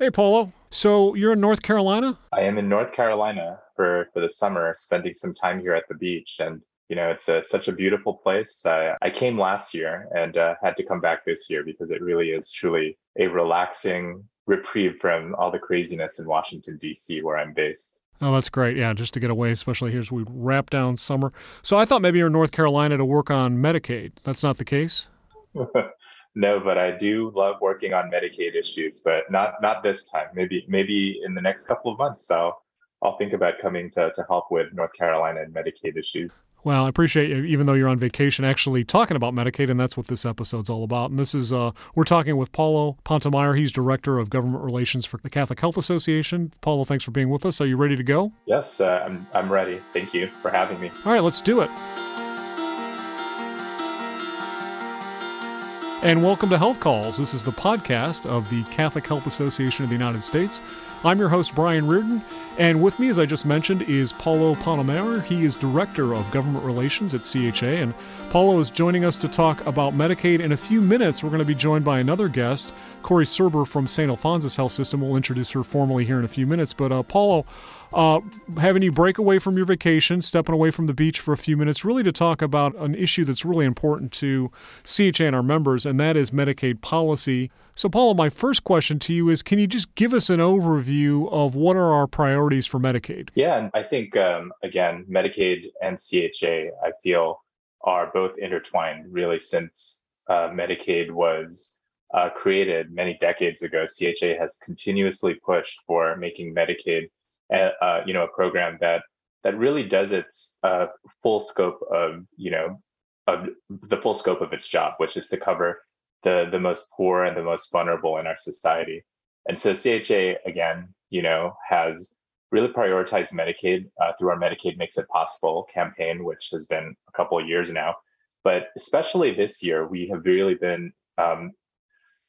Hey, Paulo. So you're in North Carolina? I am in North Carolina for, for the summer, spending some time here at the beach. And, you know, it's a, such a beautiful place. I, I came last year and uh, had to come back this year because it really is truly a relaxing reprieve from all the craziness in Washington, D.C., where I'm based. Oh, that's great. Yeah, just to get away, especially here as we wrap down summer. So I thought maybe you're in North Carolina to work on Medicaid. That's not the case? no, but I do love working on Medicaid issues, but not not this time. Maybe maybe in the next couple of months I'll I'll think about coming to, to help with North Carolina and Medicaid issues. Well, I appreciate you, even though you're on vacation, actually talking about Medicaid, and that's what this episode's all about. And this is, uh, we're talking with Paulo Pontemoli. He's Director of Government Relations for the Catholic Health Association. Paulo, thanks for being with us. Are you ready to go? Yes, uh, I'm, I'm ready. Thank you for having me. All right, let's do it. And welcome to Health Calls. This is the podcast of the Catholic Health Association of the United States. I'm your host, Brian Reardon, and with me, as I just mentioned, is Paulo Pontemoli. He is Director of Government Relations at CHA, and Paulo is joining us to talk about Medicaid. In a few minutes, we're going to be joined by another guest, Corey Surber from St. Alphonsus Health System. We'll introduce her formally here in a few minutes. But uh, Paulo, uh, having you break away from your vacation, stepping away from the beach for a few minutes, really to talk about an issue that's really important to CHA and our members, and that is Medicaid policy. So, Paula, my first question to you is can you just give us an overview of what are our priorities for Medicaid? Yeah, and I think, um, again, Medicaid and CHA, I feel, are both intertwined really since uh, Medicaid was uh, created many decades ago. CHA has continuously pushed for making Medicaid uh, you know, a program that that really does its uh, full scope of, you know, of the full scope of its job, which is to cover the the most poor and the most vulnerable in our society. And so CHA again, you know, has really prioritized Medicaid uh, through our Medicaid Makes It Possible campaign, which has been a couple of years now. But especially this year, we have really been, um,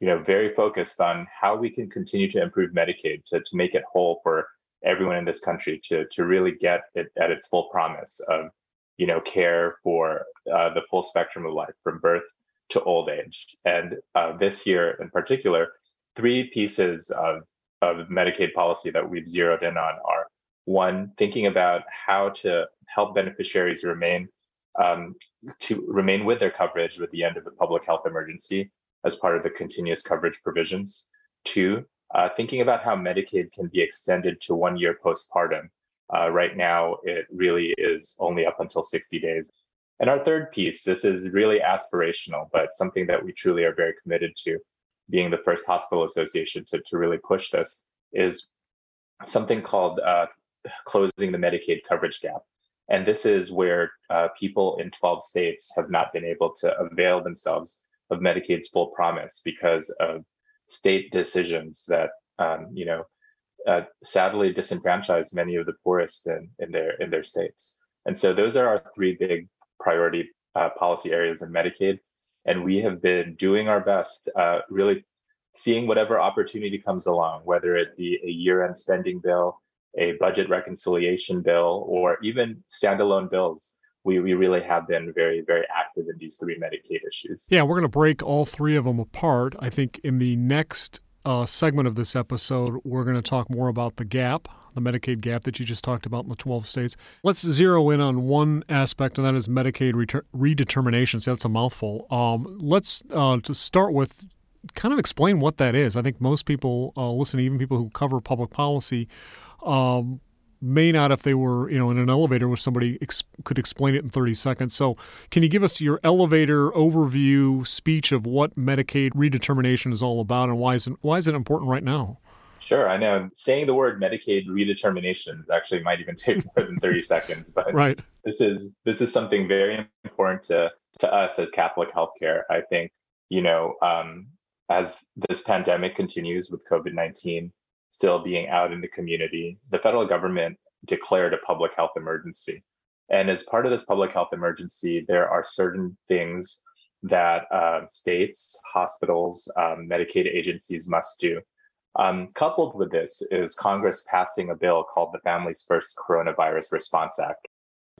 you know, very focused on how we can continue to improve Medicaid to, to make it whole for everyone in this country to to really get it at its full promise of you know care for uh, the full spectrum of life from birth to old age. And uh, this year in particular three pieces of of medicaid policy that we've zeroed in on are one thinking about how to help beneficiaries remain um, to remain with their coverage with the end of the public health emergency as part of the continuous coverage provisions. Two uh, thinking about how Medicaid can be extended to one year postpartum. Uh, right now, it really is only up until 60 days. And our third piece, this is really aspirational, but something that we truly are very committed to, being the first hospital association to, to really push this, is something called uh, closing the Medicaid coverage gap. And this is where uh, people in 12 states have not been able to avail themselves of Medicaid's full promise because of state decisions that um, you know uh, sadly disenfranchise many of the poorest in, in their in their states. And so those are our three big priority uh, policy areas in Medicaid. And we have been doing our best, uh, really seeing whatever opportunity comes along, whether it be a year-end spending bill, a budget reconciliation bill, or even standalone bills we, we really have been very, very active in these three Medicaid issues. Yeah, we're going to break all three of them apart. I think in the next uh, segment of this episode, we're going to talk more about the gap, the Medicaid gap that you just talked about in the 12 states. Let's zero in on one aspect, and that is Medicaid redetermination. See, that's a mouthful. Um, let's uh, to start with kind of explain what that is. I think most people uh, listen, even people who cover public policy, um, may not if they were you know in an elevator with somebody ex- could explain it in 30 seconds so can you give us your elevator overview speech of what medicaid redetermination is all about and why is it, why is it important right now Sure, I know. Saying the word Medicaid redetermination actually might even take more than 30 seconds, but right. this is this is something very important to to us as Catholic healthcare. I think, you know, um, as this pandemic continues with COVID-19, still being out in the community, the federal government declared a public health emergency. And as part of this public health emergency, there are certain things that uh, states, hospitals, um, Medicaid agencies must do. Um, coupled with this is Congress passing a bill called the Families First Coronavirus Response Act.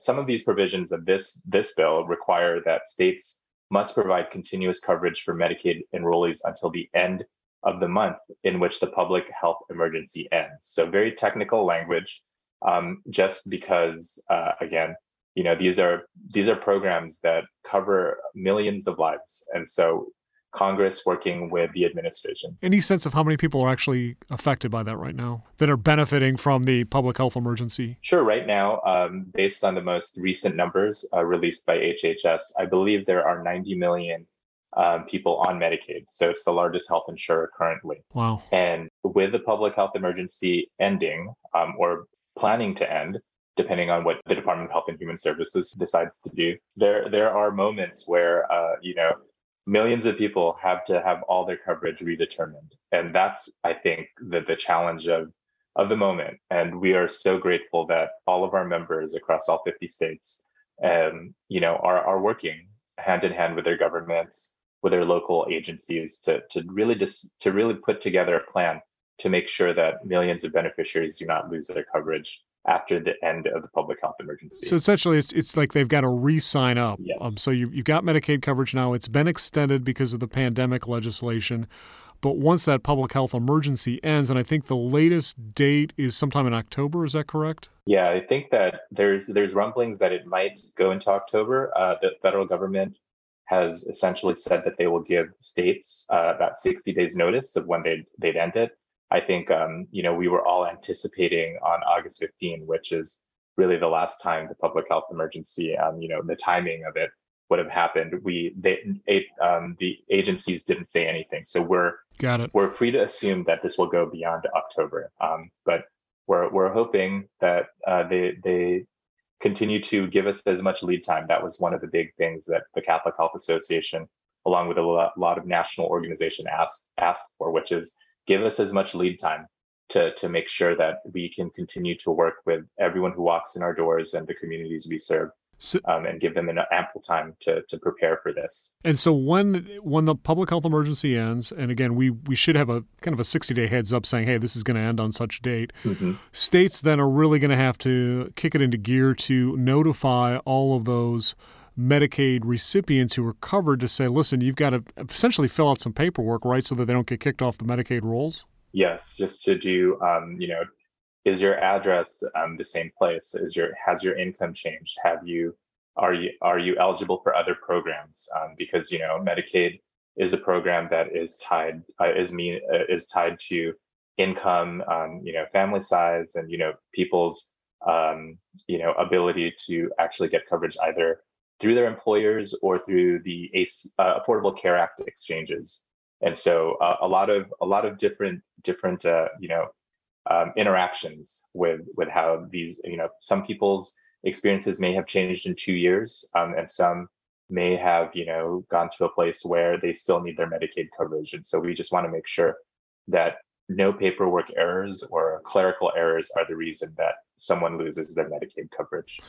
Some of these provisions of this, this bill require that states must provide continuous coverage for Medicaid enrollees until the end of the month in which the public health emergency ends. So very technical language, um, just because uh, again, you know these are these are programs that cover millions of lives, and so Congress working with the administration. Any sense of how many people are actually affected by that right now that are benefiting from the public health emergency? Sure. Right now, um, based on the most recent numbers uh, released by HHS, I believe there are 90 million um, people on Medicaid. So it's the largest health insurer currently. Wow. And with the public health emergency ending um, or planning to end, depending on what the Department of Health and Human Services decides to do, there there are moments where uh, you know millions of people have to have all their coverage redetermined, and that's I think the the challenge of of the moment. And we are so grateful that all of our members across all 50 states, um, you know, are are working hand in hand with their governments with their local agencies to to really just to really put together a plan to make sure that millions of beneficiaries do not lose their coverage after the end of the public health emergency. So essentially, it's it's like they've got to re-sign up. Yes. Um, so you you've got Medicaid coverage now. It's been extended because of the pandemic legislation. But once that public health emergency ends, and I think the latest date is sometime in October, is that correct? Yeah, I think that there's there's rumblings that it might go into October. Uh, the federal government has essentially said that they will give states uh, about 60 days notice of when they'd, they'd end it. I think, um, you know, we were all anticipating on August 15, which is really the last time the public health emergency, um, you know, the timing of it would have happened. We, they, it, um, the agencies didn't say anything. So we're, got it. We're free to assume that this will go beyond October. Um, but we're, we're hoping that uh, they, they continue to give us as much lead time. That was one of the big things that the Catholic Health Association, along with a lot of national organization asked asked for, which is give us as much lead time to to make sure that we can continue to work with everyone who walks in our doors and the communities we serve so, um, and give them an ample time to to prepare for this. And so when when the public health emergency ends, and again we we should have a kind of a sixty day heads up saying, hey, this is going to end on such date. Mm-hmm. States then are really going to have to kick it into gear to notify all of those. Medicaid recipients who are covered to say, listen, you've got to essentially fill out some paperwork, right, so that they don't get kicked off the Medicaid rolls? Yes, just to do, um, you know, is your address um, the same place? Is your has your income changed? Have you are you are you eligible for other programs? Um, because you know Medicaid is a program that is tied uh, is mean uh, is tied to income, um, you know, family size, and you know people's um, you know ability to actually get coverage either through their employers or through the uh, Affordable Care Act exchanges. And so uh, a lot of a lot of different different uh, you know um, interactions with with how these you know some people's experiences may have changed in two years um, and some may have you know gone to a place where they still need their medicaid coverage and so we just want to make sure that no paperwork errors or clerical errors are the reason that someone loses their Medicaid coverage.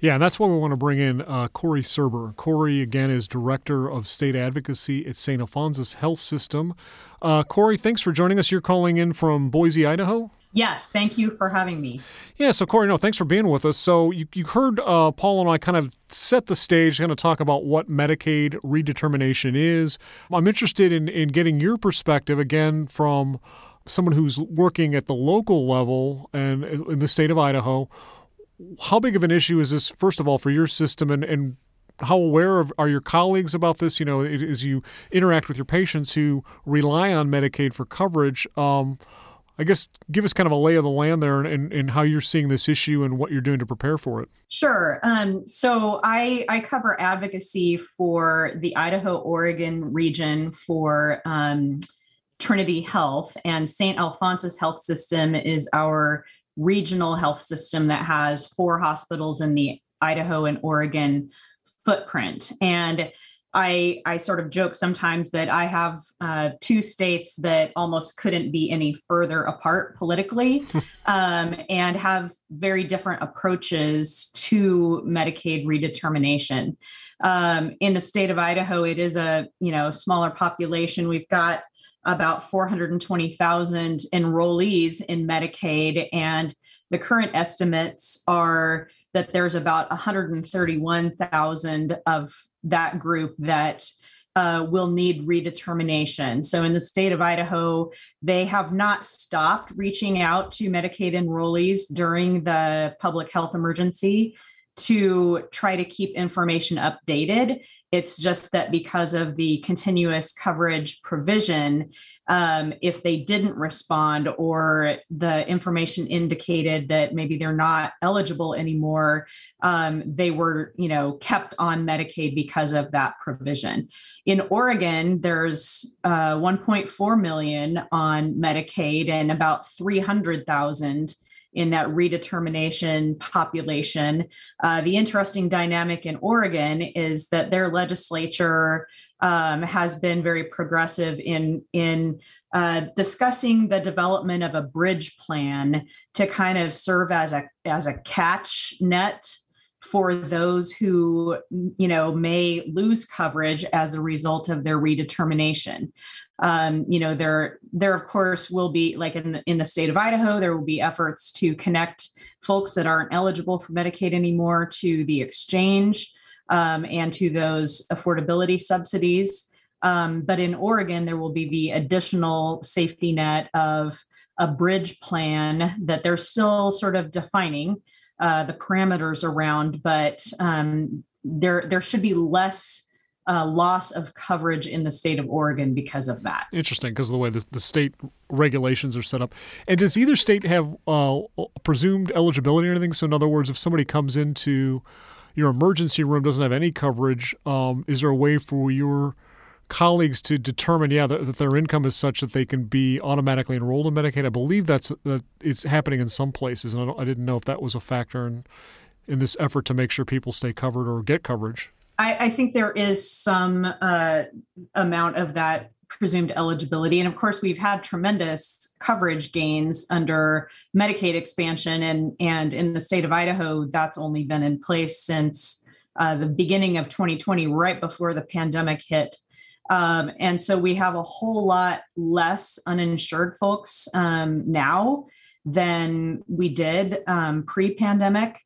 Yeah, and that's why we want to bring in uh, Corey Surber. Corey, again, is Director of State Advocacy at St. Alphonsus Health System. Uh, Corey, thanks for joining us. You're calling in from Boise, Idaho? Yes, thank you for having me. Yeah, so Corey, no, thanks for being with us. So you, you heard uh, Paul and I kind of set the stage, going to talk about what Medicaid redetermination is. I'm interested in, in getting your perspective again from someone who's working at the local level and in the state of Idaho, how big of an issue is this, first of all, for your system and, and how aware of, are your colleagues about this? You know, as you interact with your patients who rely on Medicaid for coverage, um, I guess give us kind of a lay of the land there and, and, how you're seeing this issue and what you're doing to prepare for it. Sure. Um, so I, I cover advocacy for the Idaho Oregon region for um, Trinity Health, and St. Alphonsus Health System is our regional health system that has four hospitals in the Idaho and Oregon footprint. And I, I sort of joke sometimes that I have uh, two states that almost couldn't be any further apart politically um, and have very different approaches to Medicaid redetermination. Um, in the state of Idaho, it is a you know smaller population. We've got about 420,000 enrollees in Medicaid, and the current estimates are that there's about 131,000 of that group that uh, will need redetermination. So, in the state of Idaho, they have not stopped reaching out to Medicaid enrollees during the public health emergency to try to keep information updated. It's just that because of the continuous coverage provision, um, if they didn't respond or the information indicated that maybe they're not eligible anymore, um, they were, you know, kept on Medicaid because of that provision. In Oregon, there's uh, 1.4 million on Medicaid and about 300,000 in that redetermination population. Uh, the interesting dynamic in Oregon is that their legislature um, has been very progressive in in uh, discussing the development of a bridge plan to kind of serve as a as a catch net for those who you know may lose coverage as a result of their redetermination. Um, you know there there of course will be like in the, in the state of idaho there will be efforts to connect folks that aren't eligible for medicaid anymore to the exchange um, and to those affordability subsidies um, but in oregon there will be the additional safety net of a bridge plan that they're still sort of defining uh, the parameters around but um, there there should be less uh, loss of coverage in the state of Oregon because of that. Interesting, because of the way the, the state regulations are set up. And does either state have uh, presumed eligibility or anything? So, in other words, if somebody comes into your emergency room doesn't have any coverage, um, is there a way for your colleagues to determine, yeah, that, that, their income is such that they can be automatically enrolled in Medicaid? I believe that's that it's happening in some places, and I, I didn't know if that was a factor in in this effort to make sure people stay covered or get coverage. I, I think there is some uh, amount of that presumed eligibility. And of course, we've had tremendous coverage gains under Medicaid expansion. And, and in the state of Idaho, that's only been in place since uh, the beginning of 2020, right before the pandemic hit. Um, and so we have a whole lot less uninsured folks um, now than we did um, pre pandemic.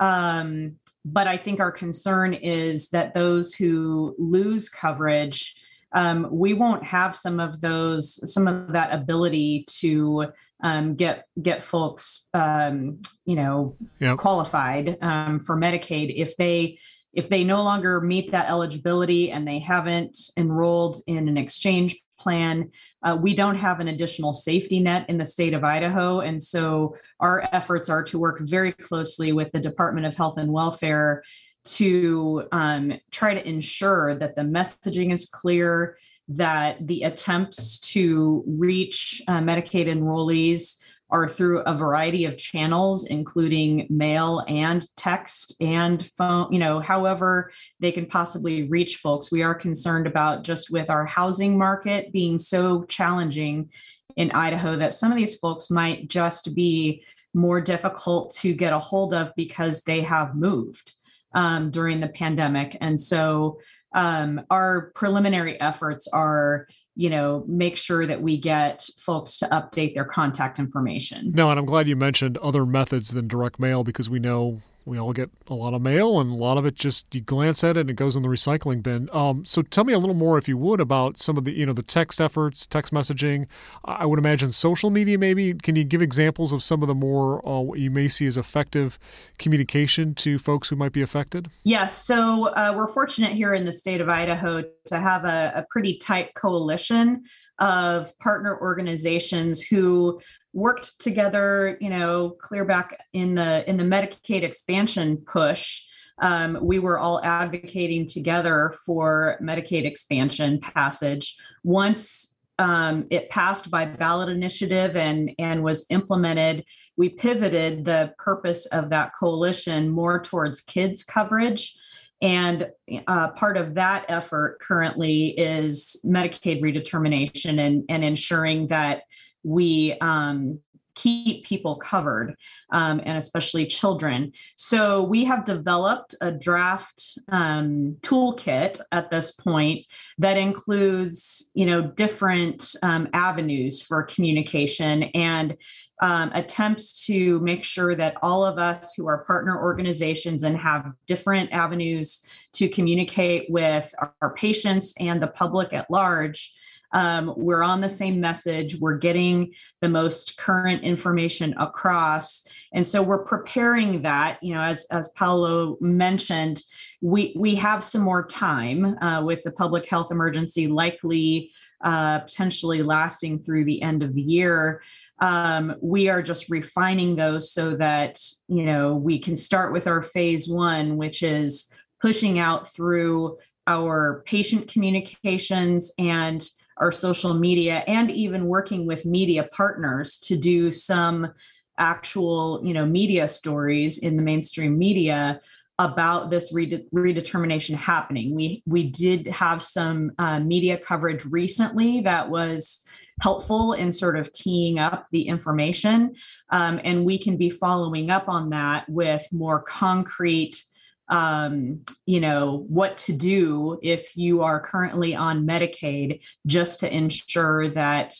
Um, but I think our concern is that those who lose coverage, um, we won't have some of those, some of that ability to um, get get folks, um, you know, yep. qualified um, for Medicaid if they if they no longer meet that eligibility and they haven't enrolled in an exchange plan. Uh, we don't have an additional safety net in the state of Idaho. And so our efforts are to work very closely with the Department of Health and Welfare to um, try to ensure that the messaging is clear, that the attempts to reach uh, Medicaid enrollees are through a variety of channels, including mail and text and phone, you know, however they can possibly reach folks. We are concerned about just with our housing market being so challenging in Idaho that some of these folks might just be more difficult to get a hold of because they have moved um, during the pandemic. And so um, our preliminary efforts are you know, make sure that we get folks to update their contact information. No, and I'm glad you mentioned other methods than direct mail because we know we all get a lot of mail and a lot of it just you glance at it and it goes in the recycling bin. Um, so tell me a little more, if you would, about some of the you know the text efforts, text messaging. I would imagine social media. Maybe can you give examples of some of the more uh, what you may see as effective communication to folks who might be affected? Yes. So uh, we're fortunate here in the state of Idaho to have a, a pretty tight coalition of partner organizations who worked together, you know, clear back in the in the Medicaid expansion push. Um, we were all advocating together for Medicaid expansion passage. Once um, it passed by ballot initiative and and was implemented, we pivoted the purpose of that coalition more towards kids coverage. And uh, part of that effort currently is Medicaid redetermination and, and ensuring that we um, keep people covered, um, and especially children. So we have developed a draft um, toolkit at this point that includes, you know, different um, avenues for communication and um, attempts to make sure that all of us who are partner organizations and have different avenues to communicate with our, our patients and the public at large um, we're on the same message. We're getting the most current information across. And so we're preparing that you know as as paolo mentioned we we have some more time uh, with the public health emergency likely uh, potentially lasting through the end of the year. Um, we are just refining those so that you know we can start with our phase one which is pushing out through our patient communications and our social media and even working with media partners to do some actual you know media stories in the mainstream media about this rede- redetermination happening. We we did have some uh, media coverage recently that was helpful in sort of teeing up the information um, and we can be following up on that with more concrete um, you know, what to do if you are currently on Medicaid just to ensure that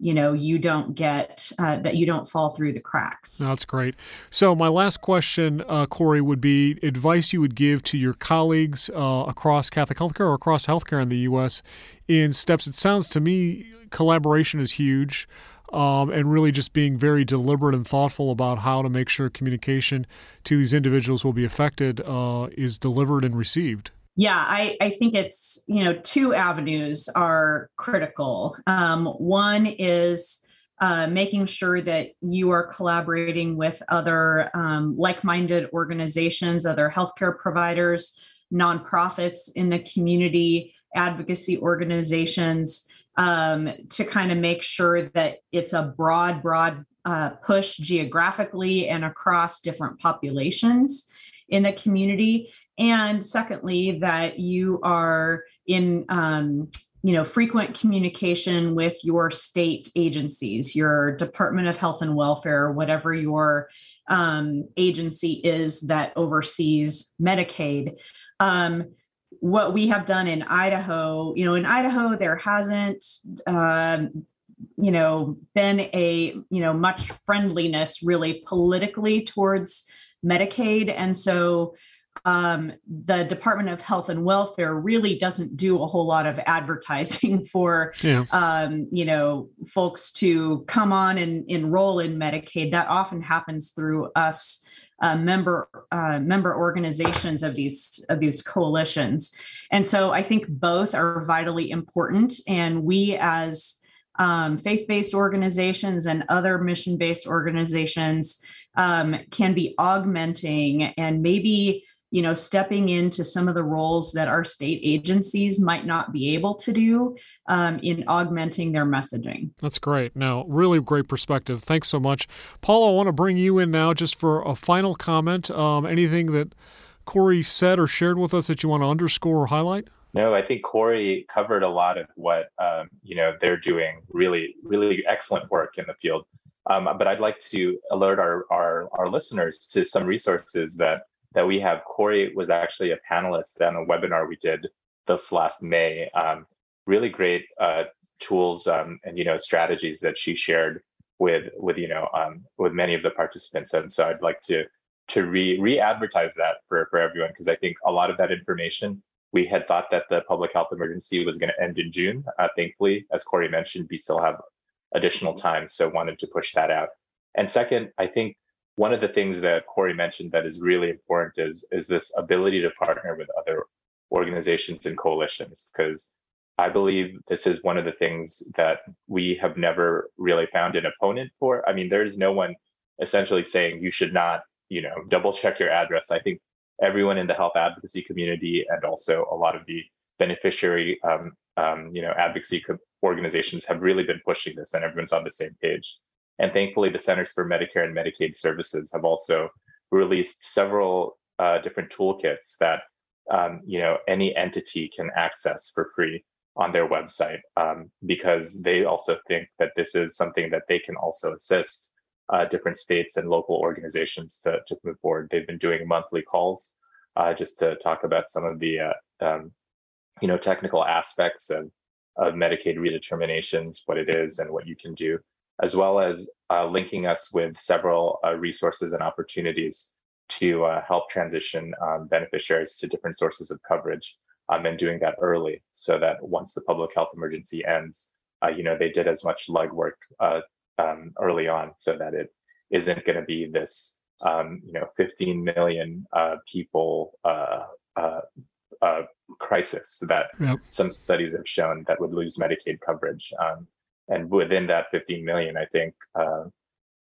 you know you don't get uh, that you don't fall through the cracks. That's great. So my last question uh, corey would be advice you would give to your colleagues uh, across catholic healthcare or across healthcare in the us in steps. It sounds to me collaboration is huge um, and really just being very deliberate and thoughtful about how to make sure communication to these individuals will be affected uh, is delivered and received. Yeah, I, I think it's, you know, two avenues are critical. Um, one is uh, making sure that you are collaborating with other um, like minded organizations, other healthcare providers, nonprofits in the community, advocacy organizations um, to kind of make sure that it's a broad, broad uh, push geographically and across different populations in the community. And secondly, that you are in um, you know frequent communication with your state agencies your department of health and welfare whatever your um, agency is that oversees medicaid um, what we have done in Idaho, you know, in Idaho, there hasn't, um, you know, been a, you know, much friendliness really politically towards Medicaid. And so um, the Department of Health and Welfare really doesn't do a whole lot of advertising for, yeah. um, you know, folks to come on and enroll in Medicaid. That often happens through us uh, member uh, member organizations of these of these coalitions, and so I think both are vitally important. And we as um, faith-based organizations and other mission-based organizations um, can be augmenting and maybe you know stepping into some of the roles that our state agencies might not be able to do um, in augmenting their messaging. That's great. Now really great perspective. Thanks so much. Paul i want to bring you in now just for a final comment. Um, anything that corey said or shared with us that you want to underscore or highlight? No, I think Corey covered a lot of what um, you know they're doing. Really, really excellent work in the field. Um, but I'd like to alert our, our our listeners to some resources that that we have. Corey was actually a panelist on a webinar we did this last May. Um, really great uh, tools um, and you know strategies that she shared with with you know um, with many of the participants. And so I'd like to to re re advertise that for for everyone because I think a lot of that information we had thought that the public health emergency was going to end in June. Uh, thankfully, as Corey mentioned, we still have additional time, so wanted to push that out. And second, I think one of the things that Corey mentioned that is really important is is this ability to partner with other organizations and coalitions because I believe this is one of the things that we have never really found an opponent for. I mean, there's no one essentially saying you should not, you know, double check your address. I think everyone in the health advocacy community and also a lot of the beneficiary, um, um, you know, advocacy organizations have really been pushing this, and everyone's on the same page. And thankfully, the Centers for Medicare and Medicaid Services have also released several uh, different toolkits that um, you know any entity can access for free on their website um, because they also think that this is something that they can also assist uh, different states and local organizations to, to move forward. They've been doing monthly calls uh, just to talk about some of the uh, um, you know technical aspects of, of Medicaid redeterminations, what it is, and what you can do, as well as uh, linking us with several uh, resources and opportunities to uh, help transition um, beneficiaries to different sources of coverage um, and doing that early so that once the public health emergency ends, uh, you know, they did as much legwork uh, um, early on so that it isn't going to be this, um, you know, 15 million uh, people uh, uh, uh, crisis that Yep. some studies have shown that would lose Medicaid coverage. Um, and within that 15 million, I think uh,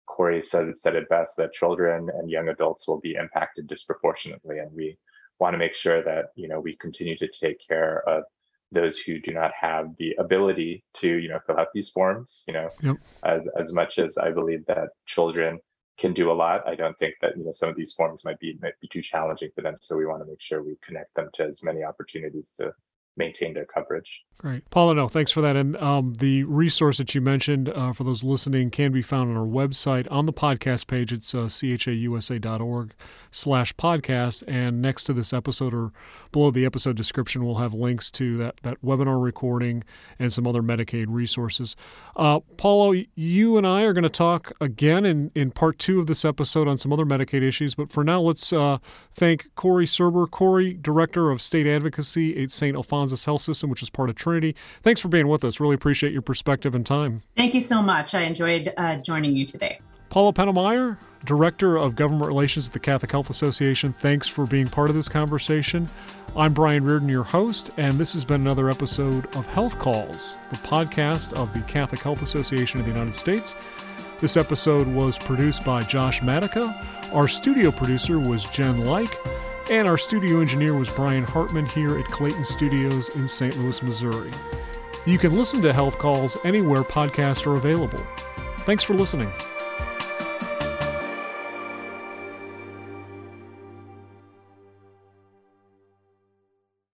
Corey says said it best that children and young adults will be impacted disproportionately, and we want to make sure that you know we continue to take care of those who do not have the ability to you know fill out these forms. You know, Yep. as as much as I believe that children can do a lot, I don't think that you know some of these forms might be might be too challenging for them. So we want to make sure we connect them to as many opportunities to maintain their coverage. Great. Paula, no, thanks for that. And um, the resource that you mentioned uh, for those listening can be found on our website on the podcast page. It's uh, chausa.org slash podcast. And next to this episode or below the episode description, we'll have links to that, that webinar recording and some other Medicaid resources. Uh, Paulo, you and I are going to talk again in, in part two of this episode on some other Medicaid issues. But for now, let's uh, thank Corey Surber. Corey, Director of State Advocacy at St. Alphonsus Health System, which is part of Trinity. Thanks for being with us. Really appreciate your perspective and time. Thank you so much. I enjoyed uh, joining you today. Paula Pontemoli, Director of Government Relations at the Catholic Health Association, thanks for being part of this conversation. I'm Brian Reardon, your host, and this has been another episode of Health Calls, the podcast of the Catholic Health Association of the United States. This episode was produced by Josh Matica. Our studio producer was Jen Like, and our studio engineer was Brian Hartman here at Clayton Studios in St. Louis, Missouri. You can listen to Health Calls anywhere podcasts are available. Thanks for listening.